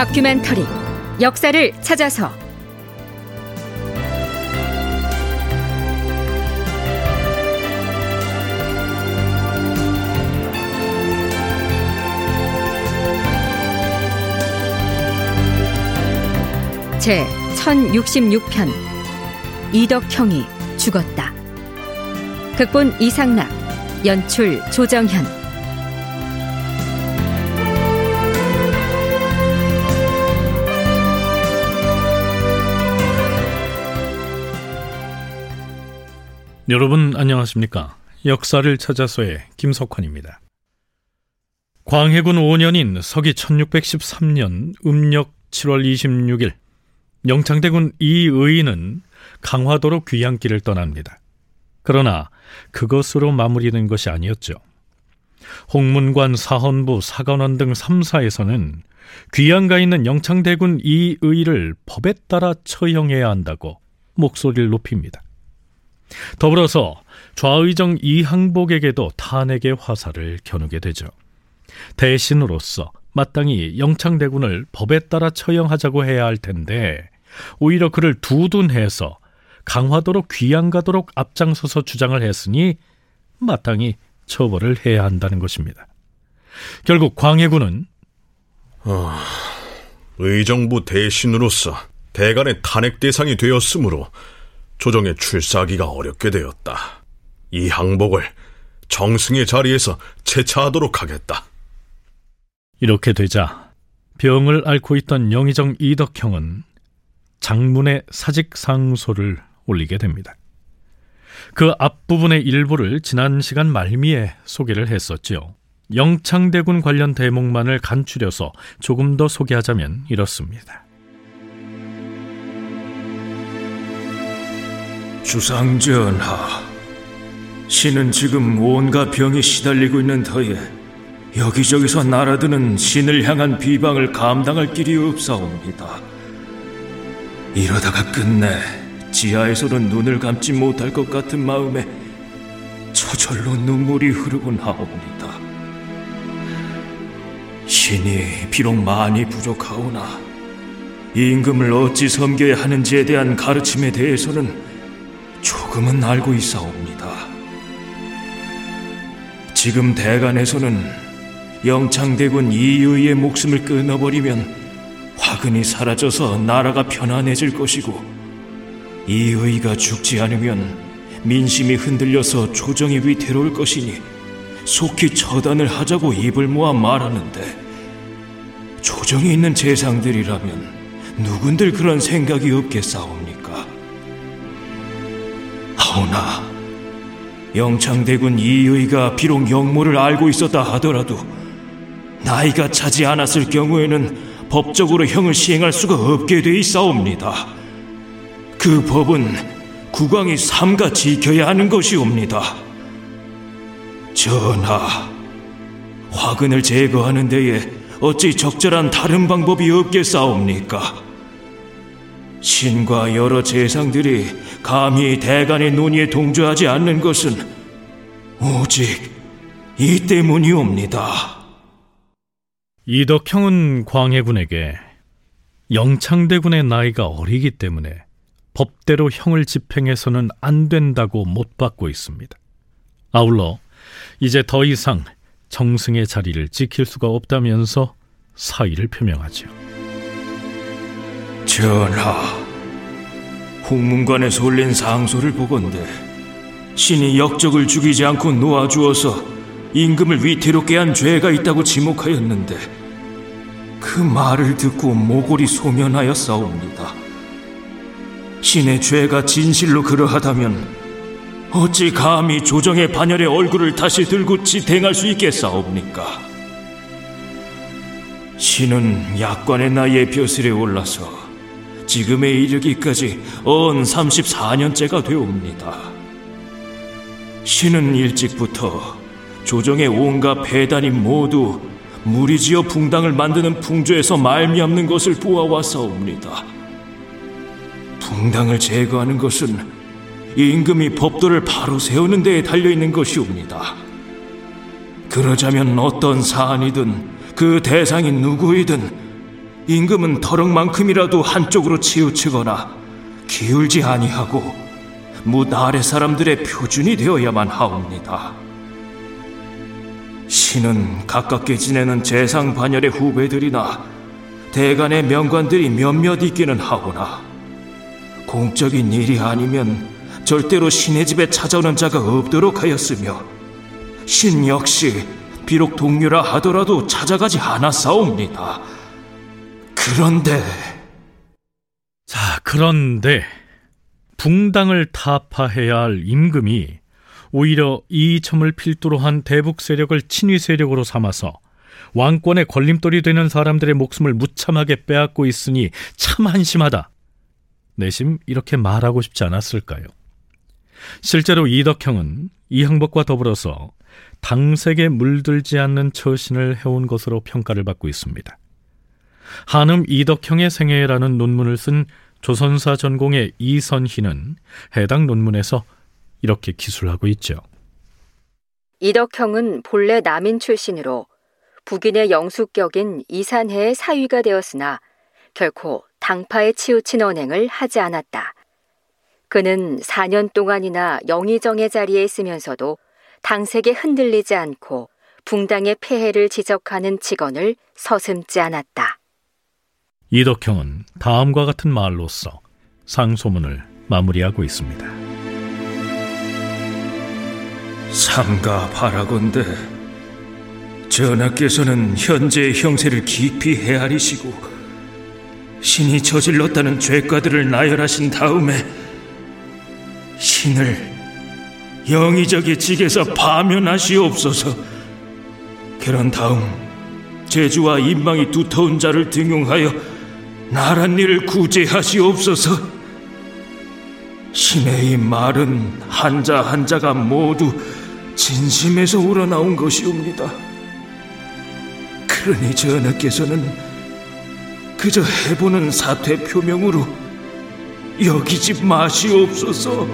다큐멘터리 역사를 찾아서 제 1066편 이덕형이 죽었다. 극본 이상락 연출 조정현 여러분 안녕하십니까? 역사를 찾아서의 김석환입니다. 광해군 5년인 서기 1613년 음력 7월 26일 영창대군 이의는 강화도로 귀향길을 떠납니다. 그러나 그것으로 마무리된 것이 아니었죠. 홍문관, 사헌부, 사관원 등 3사에서는 귀양가 있는 영창대군 이의를 법에 따라 처형해야 한다고 목소리를 높입니다. 더불어서 좌의정 이항복에게도 탄핵의 화살을 겨누게 되죠. 대신으로서 마땅히 영창대군을 법에 따라 처형하자고 해야 할 텐데 오히려 그를 두둔해서 강화도로 귀양 가도록 앞장서서 주장을 했으니 마땅히 처벌을 해야 한다는 것입니다. 결국 광해군은 어, 의정부 대신으로서 대간의 탄핵 대상이 되었으므로 조정에 출사하기가 어렵게 되었다. 이 항복을 정승의 자리에서 채차하도록 하겠다. 이렇게 되자 병을 앓고 있던 영의정 이덕형은 장문의 사직 상소를 올리게 됩니다. 그 앞부분의 일부를 지난 시간 말미에 소개를 했었지요. 영창대군 관련 대목만을 간추려서 조금 더 소개하자면 이렇습니다. 주상전하, 신은 지금 온갖 병에 시달리고 있는 터에 여기저기서 날아드는 신을 향한 비방을 감당할 길이 없사옵니다. 이러다가 끝내 지하에서는 눈을 감지 못할 것 같은 마음에 저절로 눈물이 흐르곤 하옵니다. 신이 비록 많이 부족하오나 임금을 어찌 섬겨야 하는지에 대한 가르침에 대해서는 조금은 알고 있사옵니다. 지금 대간에서는 영창대군 이의의 목숨을 끊어버리면 화근이 사라져서 나라가 편안해질 것이고 이의가 죽지 않으면 민심이 흔들려서 조정이 위태로울 것이니 속히 처단을 하자고 입을 모아 말하는데 조정이 있는 재상들이라면 누군들 그런 생각이 없겠사옵니 까? 하오나 영창대군 이의가 비록 영모를 알고 있었다 하더라도 나이가 차지 않았을 경우에는 법적으로 형을 시행할 수가 없게 돼 있사옵니다. 그 법은 국왕이 삼가 지켜야 하는 것이옵니다. 전하, 화근을 제거하는 데에 어찌 적절한 다른 방법이 없겠사옵니까? 신과 여러 재상들이 감히 대간의 논의에 동조하지 않는 것은 오직 이 때문이옵니다. 이덕형은 광해군에게 영창대군의 나이가 어리기 때문에 법대로 형을 집행해서는 안 된다고 못 받고 있습니다. 아울러 이제 더 이상 정승의 자리를 지킬 수가 없다면서 사의를 표명하죠. 전하, 홍문관에서 올린 상소를 보건대 신이 역적을 죽이지 않고 놓아주어서 임금을 위태롭게 한 죄가 있다고 지목하였는데 그 말을 듣고 모골이 소면하여 싸웁니다. 신의 죄가 진실로 그러하다면 어찌 감히 조정의 반열의 얼굴을 다시 들고 지탱할 수 있겠사옵니까? 신은 약관의 나이에 벼슬에 올라서 지금에 이르기까지 언 34년째가 되옵니다. 신은 일찍부터 조정의 온갖 배단이 모두 무리지어 붕당을 만드는 풍조에서 말미암는 것을 보아왔사옵니다. 붕당을 제거하는 것은 임금이 법도를 바로 세우는 데에 달려있는 것이옵니다. 그러자면 어떤 사안이든 그 대상이 누구이든 임금은 더럭만큼이라도 한쪽으로 치우치거나 기울지 아니하고 무 아래 사람들의 표준이 되어야만 하옵니다. 신은 가깝게 지내는 재상 반열의 후배들이나 대간의 명관들이 몇몇 있기는 하오나 공적인 일이 아니면 절대로 신의 집에 찾아오는 자가 없도록 하였으며 신 역시 비록 동료라 하더라도 찾아가지 않았사옵니다. 그런데 자, 그런데 붕당을 타파해야 할 임금이 오히려 이 점을 필두로 한 대북 세력을 친위 세력으로 삼아서 왕권의 걸림돌이 되는 사람들의 목숨을 무참하게 빼앗고 있으니 참 한심하다. 내심 이렇게 말하고 싶지 않았을까요? 실제로 이덕형은 이 항복과 더불어서 당색에 물들지 않는 처신을 해온 것으로 평가를 받고 있습니다. 한음 이덕형의 생애라는 논문을 쓴 조선사 전공의 이선희는 해당 논문에서 이렇게 기술하고 있죠. 이덕형은 본래 남인 출신으로 북인의 영숙격인 이산해의 사위가 되었으나 결코 당파에 치우친 언행을 하지 않았다. 그는 4년 동안이나 영의정의 자리에 있으면서도 당색에 흔들리지 않고 붕당의 폐해를 지적하는 직언을 서슴지 않았다. 이덕형은 다음과 같은 말로써 상소문을 마무리하고 있습니다. 삼가 바라건대 전하께서는 현재의 형세를 깊이 헤아리시고 신이 저질렀다는 죄과들을 나열하신 다음에 신을 영의적의 직에서 파면하시옵소서. 그런 다음 제주와 인망이 두터운 자를 등용하여 나란 일을 구제하시옵소서. 신의 이 말은 한자 한자가 모두 진심에서 우러나온 것이옵니다. 그러니 전하께서는 그저 해보는 사퇴 표명으로 여기지 마시옵소서.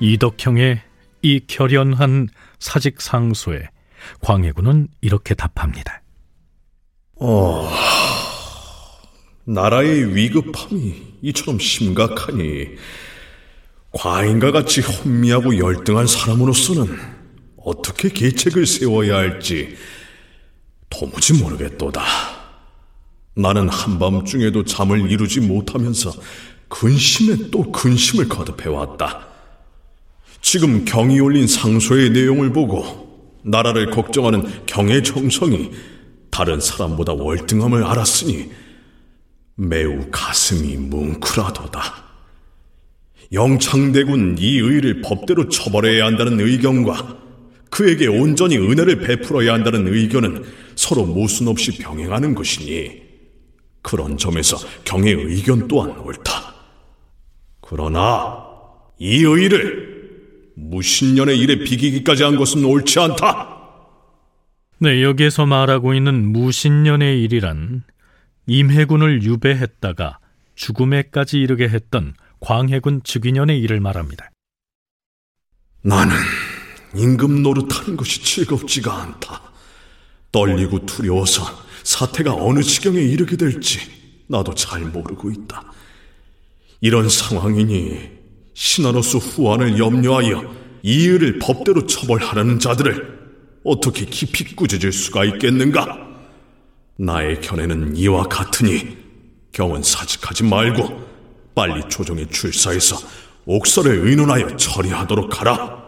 이덕형의 이 결연한 사직 상소에 광해군은 이렇게 답합니다. 어, 나라의 위급함이 이처럼 심각하니 과인과 같이 혼미하고 열등한 사람으로서는 어떻게 계책을 세워야 할지 도무지 모르겠도다. 나는 한밤중에도 잠을 이루지 못하면서 근심에 또 근심을 거듭해왔다. 지금 경이 올린 상소의 내용을 보고 나라를 걱정하는 경의 정성이 다른 사람보다 월등함을 알았으니 매우 가슴이 뭉클하도다. 영창대군 이 의를 법대로 처벌해야 한다는 의견과 그에게 온전히 은혜를 베풀어야 한다는 의견은 서로 모순 없이 병행하는 것이니 그런 점에서 경의 의견 또한 옳다. 그러나 이 의를 무신년의 일에 비기기까지 한 것은 옳지 않다. 네, 여기에서 말하고 있는 무신년의 일이란 임해군을 유배했다가 죽음에까지 이르게 했던 광해군 즉위년의 일을 말합니다. 나는 임금 노릇하는 것이 즐겁지가 않다. 떨리고 두려워서 사태가 어느 지경에 이르게 될지 나도 잘 모르고 있다. 이런 상황이니 신하로서 후환을 염려하여 이의를 법대로 처벌하려는 자들을 어떻게 깊이 꾸짖을 수가 있겠는가? 나의 견해는 이와 같으니 경은 사직하지 말고 빨리 조정에 출사해서 옥설을 의논하여 처리하도록 하라.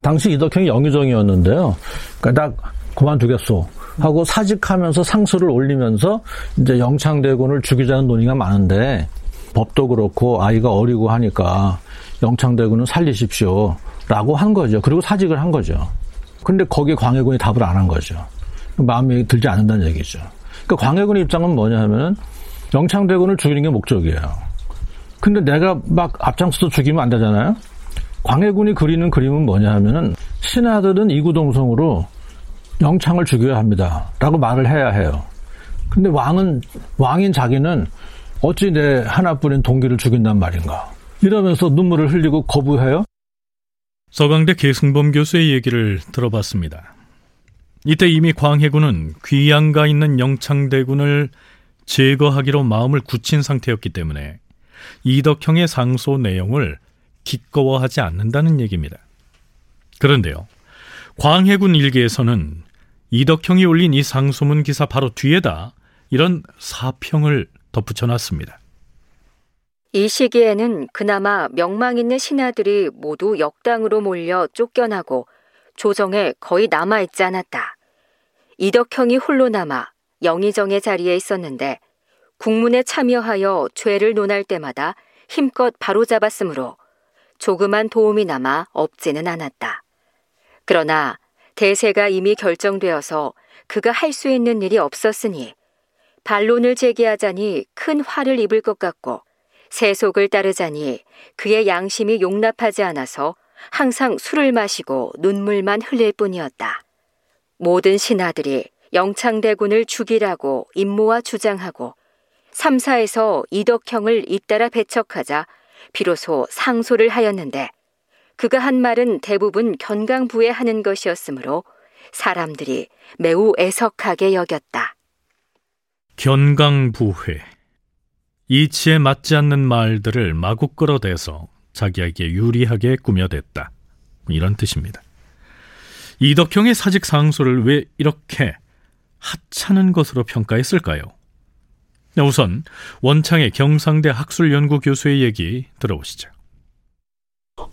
당시 이덕형이 영의정이었는데요. 그러니까 딱 그만두겠소 하고 사직하면서 상소를 올리면서 이제 영창대군을 죽이자는 논의가 많은데 법도 그렇고 아이가 어리고 하니까 영창대군은 살리십시오 라고 한 거죠. 그리고 사직을 한 거죠. 근데 거기에 광해군이 답을 안 한 거죠. 마음에 들지 않는다는 얘기죠. 그러니까 광해군의 입장은 뭐냐 하면 영창대군을 죽이는 게 목적이에요. 근데 내가 막 앞장서서 죽이면 안 되잖아요? 광해군이 그리는 그림은 뭐냐 하면은 신하들은 이구동성으로 영창을 죽여야 합니다. 라고 말을 해야 해요. 근데 왕은, 왕인 자기는 어찌 내 하나뿐인 동기를 죽인단 말인가. 이러면서 눈물을 흘리고 거부해요? 서강대 계승범 교수의 얘기를 들어봤습니다. 이때 이미 광해군은 귀양가 있는 영창대군을 제거하기로 마음을 굳힌 상태였기 때문에 이덕형의 상소 내용을 기꺼워하지 않는다는 얘기입니다. 그런데요, 광해군 일기에서는 이덕형이 올린 이 상소문 기사 바로 뒤에다 이런 사평을 덧붙여 놨습니다. 이 시기에는 그나마 명망 있는 신하들이 모두 역당으로 몰려 쫓겨나고 조정에 거의 남아있지 않았다. 이덕형이 홀로 남아 영의정의 자리에 있었는데 국문에 참여하여 죄를 논할 때마다 힘껏 바로잡았으므로 조그만 도움이 남아 없지는 않았다. 그러나 대세가 이미 결정되어서 그가 할 수 있는 일이 없었으니 반론을 제기하자니 큰 화를 입을 것 같고 세속을 따르자니 그의 양심이 용납하지 않아서 항상 술을 마시고 눈물만 흘릴 뿐이었다. 모든 신하들이 영창대군을 죽이라고 임모와 주장하고 삼사에서 이덕형을 잇따라 배척하자 비로소 상소를 하였는데 그가 한 말은 대부분 견강부에 하는 것이었으므로 사람들이 매우 애석하게 여겼다. 견강부회. 이치에 맞지 않는 말들을 마구 끌어대서 자기에게 유리하게 꾸며댔다. 이런 뜻입니다. 이덕형의 사직 상소를 왜 이렇게 하찮은 것으로 평가했을까요? 우선 원창의 경상대 학술연구 교수의 얘기 들어보시죠.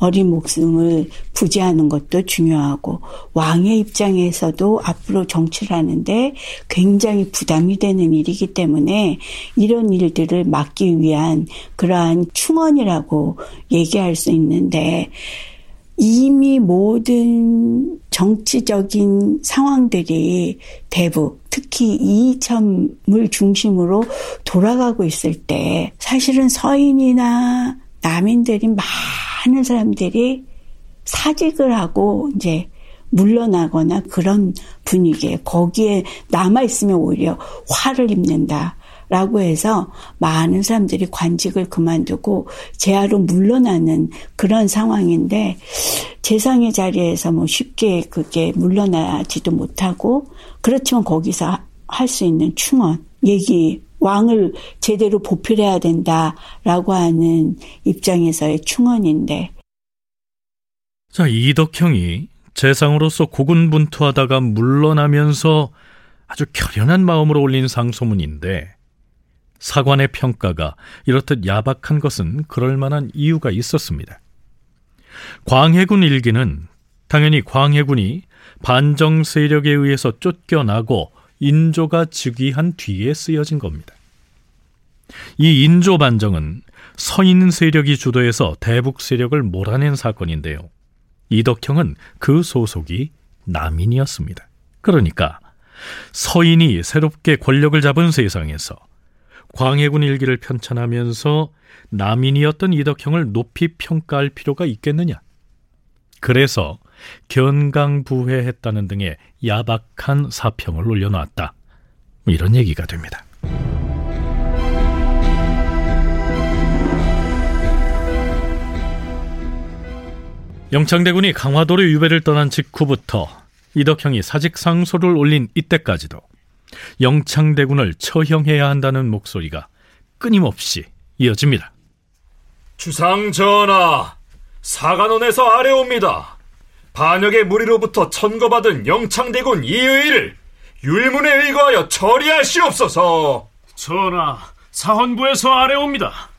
어린 목숨을 부지하는 것도 중요하고 왕의 입장에서도 앞으로 정치를 하는데 굉장히 부담이 되는 일이기 때문에 이런 일들을 막기 위한 그러한 충원이라고 얘기할 수 있는데 이미 모든 정치적인 상황들이 대북, 특히 이점을 중심으로 돌아가고 있을 때 사실은 서인이나 남인들이 많은 사람들이 사직을 하고 이제 물러나거나 그런 분위기에 거기에 남아 있으면 오히려 화를 입는다. 라고 해서 많은 사람들이 관직을 그만두고 재하로 물러나는 그런 상황인데 재상의 자리에서 뭐 쉽게 그게 물러나지도 못하고 그렇지만 거기서 할 수 있는 충원 얘기 왕을 제대로 보필해야 된다라고 하는 입장에서의 충원인데 자 이덕형이 재상으로서 고군분투하다가 물러나면서 아주 결연한 마음으로 올린 상소문인데 사관의 평가가 이렇듯 야박한 것은 그럴 만한 이유가 있었습니다. 광해군 일기는 당연히 광해군이 반정 세력에 의해서 쫓겨나고 인조가 즉위한 뒤에 쓰여진 겁니다. 이 인조 반정은 서인 세력이 주도해서 대북 세력을 몰아낸 사건인데요. 이덕형은 그 소속이 남인이었습니다. 그러니까 서인이 새롭게 권력을 잡은 세상에서 광해군 일기를 편찬하면서 남인이었던 이덕형을 높이 평가할 필요가 있겠느냐? 그래서 견강부회했다는 등의 야박한 사평을 올려놨다. 뭐 이런 얘기가 됩니다. 영창대군이 강화도로 유배를 떠난 직후부터 이덕형이 사직상소를 올린 이때까지도 영창대군을 처형해야 한다는 목소리가 끊임없이 이어집니다. 주상 전하, 사관원에서 아래옵니다. 반역의 무리로부터 천거받은 영창대군 이의를 율문에 의거하여 처리하시옵소서. 전하, 사헌부에서 아래옵니다.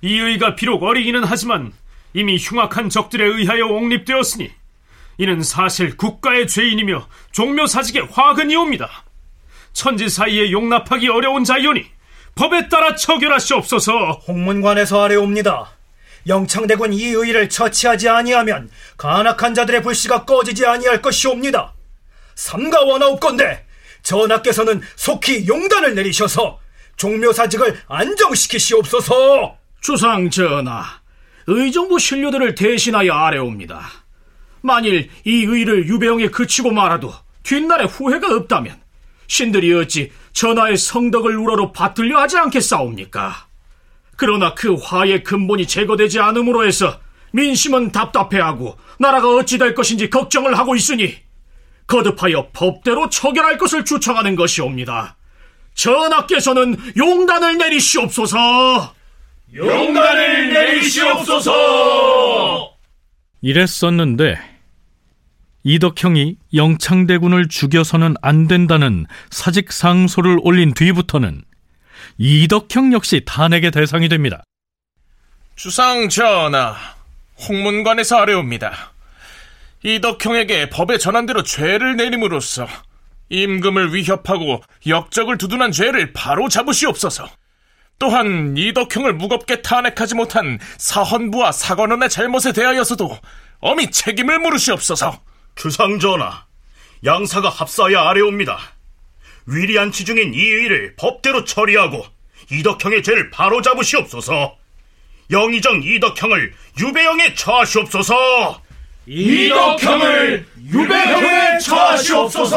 이의가 비록 어리기는 하지만 이미 흉악한 적들에 의하여 옹립되었으니 이는 사실 국가의 죄인이며 종묘사직의 화근이옵니다. 천지 사이에 용납하기 어려운 자이오니 법에 따라 처결하시옵소서. 홍문관에서 아래옵니다. 영창대군 이 의를 처치하지 아니하면 간악한 자들의 불씨가 꺼지지 아니할 것이옵니다. 삼가 원하옵건대 전하께서는 속히 용단을 내리셔서 종묘사직을 안정시키시옵소서. 주상 전하, 의정부 신료들을 대신하여 아래옵니다. 만일 이 의를 유배형에 그치고 말아도 뒷날에 후회가 없다면 신들이 어찌 전하의 성덕을 우러러 받들려 하지 않겠사옵니까? 그러나 그 화의 근본이 제거되지 않음으로 해서 민심은 답답해하고 나라가 어찌 될 것인지 걱정을 하고 있으니 거듭하여 법대로 처결할 것을 주청하는 것이옵니다. 전하께서는 용단을 내리시옵소서. 용단을 내리시옵소서. 이랬었는데 이덕형이 영창대군을 죽여서는 안 된다는 사직 상소를 올린 뒤부터는 이덕형 역시 탄핵의 대상이 됩니다. 주상 전하, 홍문관에서 아뢰옵니다. 이덕형에게 법에 전한 대로 죄를 내림으로써 임금을 위협하고 역적을 두둔한 죄를 바로 잡으시옵소서. 또한 이덕형을 무겁게 탄핵하지 못한 사헌부와 사관원의 잘못에 대하여서도 엄히 책임을 물으시옵소서. 주상전하, 양사가 합사하여 아래옵니다. 위리한 치중인 이 의를 법대로 처리하고 이덕형의 죄를 바로 잡으시옵소서. 영의정 이덕형을 유배형에 처하시옵소서. 이덕형을 유배형에 처하시옵소서.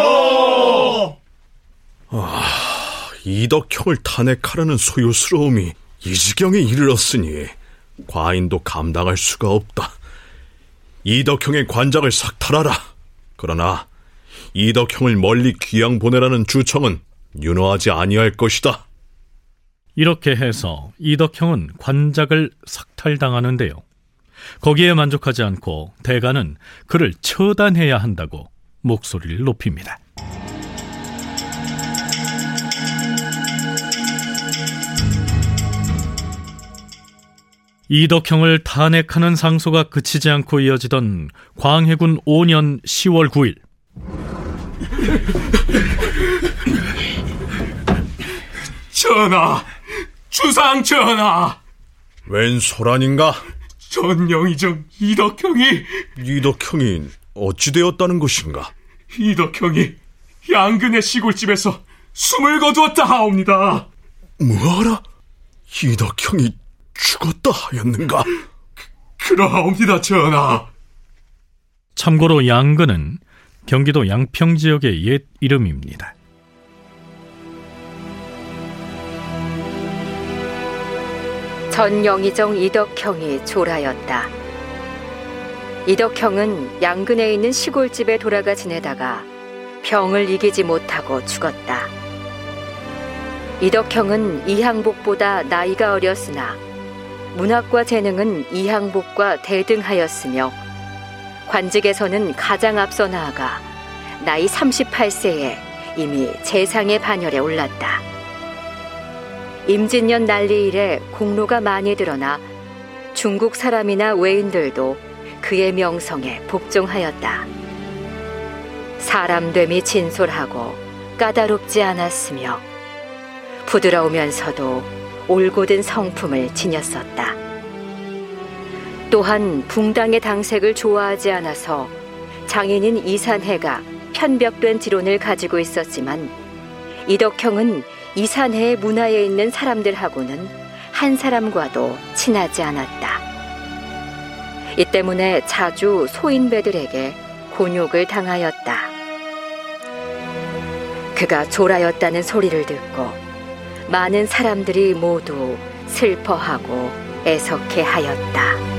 아, 이덕형을 탄핵하라는 소요스러움이 이 지경에 이르렀으니 과인도 감당할 수가 없다. 이덕형의 관작을 삭탈하라. 그러나 이덕형을 멀리 귀양 보내라는 주청은 윤호하지 아니할 것이다. 이렇게 해서 이덕형은 관작을 삭탈당하는데요. 거기에 만족하지 않고 대가는 그를 처단해야 한다고 목소리를 높입니다. 이덕형을 탄핵하는 상소가 그치지 않고 이어지던 광해군 5년 10월 9일 전하, 주상 전하, 웬 소란인가? 전영의정 이덕형이 이덕형이 어찌 되었다는 것인가? 이덕형이 양근의 시골집에서 숨을 거두었다 하옵니다. 뭐하라? 이덕형이 죽었다 하였는가? 그러하옵니다, 전하. 참고로 양근은 경기도 양평 지역의 옛 이름입니다. 전 영의정 이덕형이 졸하였다. 이덕형은 양근에 있는 시골집에 돌아가 지내다가 병을 이기지 못하고 죽었다. 이덕형은 이항복보다 나이가 어렸으나 문학과 재능은 이항복과 대등하였으며 관직에서는 가장 앞서 나아가 나이 38세에 이미 재상의 반열에 올랐다. 임진년 난리 이래 공로가 많이 드러나 중국 사람이나 외인들도 그의 명성에 복종하였다. 사람됨이 진솔하고 까다롭지 않았으며 부드러우면서도 올곧은 성품을 지녔었다. 또한 붕당의 당색을 좋아하지 않아서 장인인 이산해가 편벽된 지론을 가지고 있었지만 이덕형은 이산해의 문화에 있는 사람들하고는 한 사람과도 친하지 않았다. 이 때문에 자주 소인배들에게 곤욕을 당하였다. 그가 졸하였다는 소리를 듣고 많은 사람들이 모두 슬퍼하고 애석해 하였다.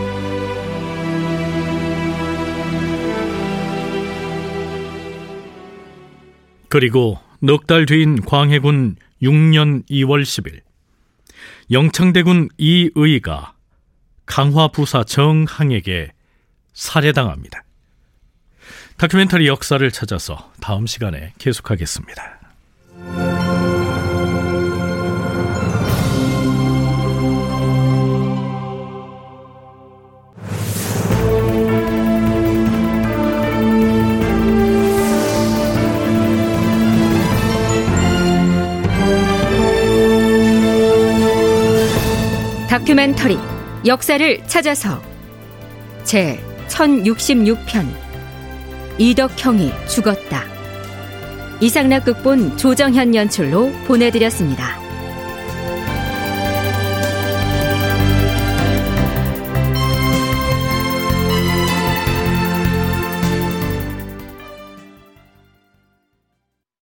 그리고 넉 달 뒤인 광해군 6년 2월 10일 영창대군 이의가 강화부사 정항에게 살해당합니다. 다큐멘터리 역사를 찾아서 다음 시간에 계속하겠습니다. 다큐멘터리 역사를 찾아서 제 1066편 이덕형이 죽었다. 이상락 극본 조정현 연출로 보내드렸습니다.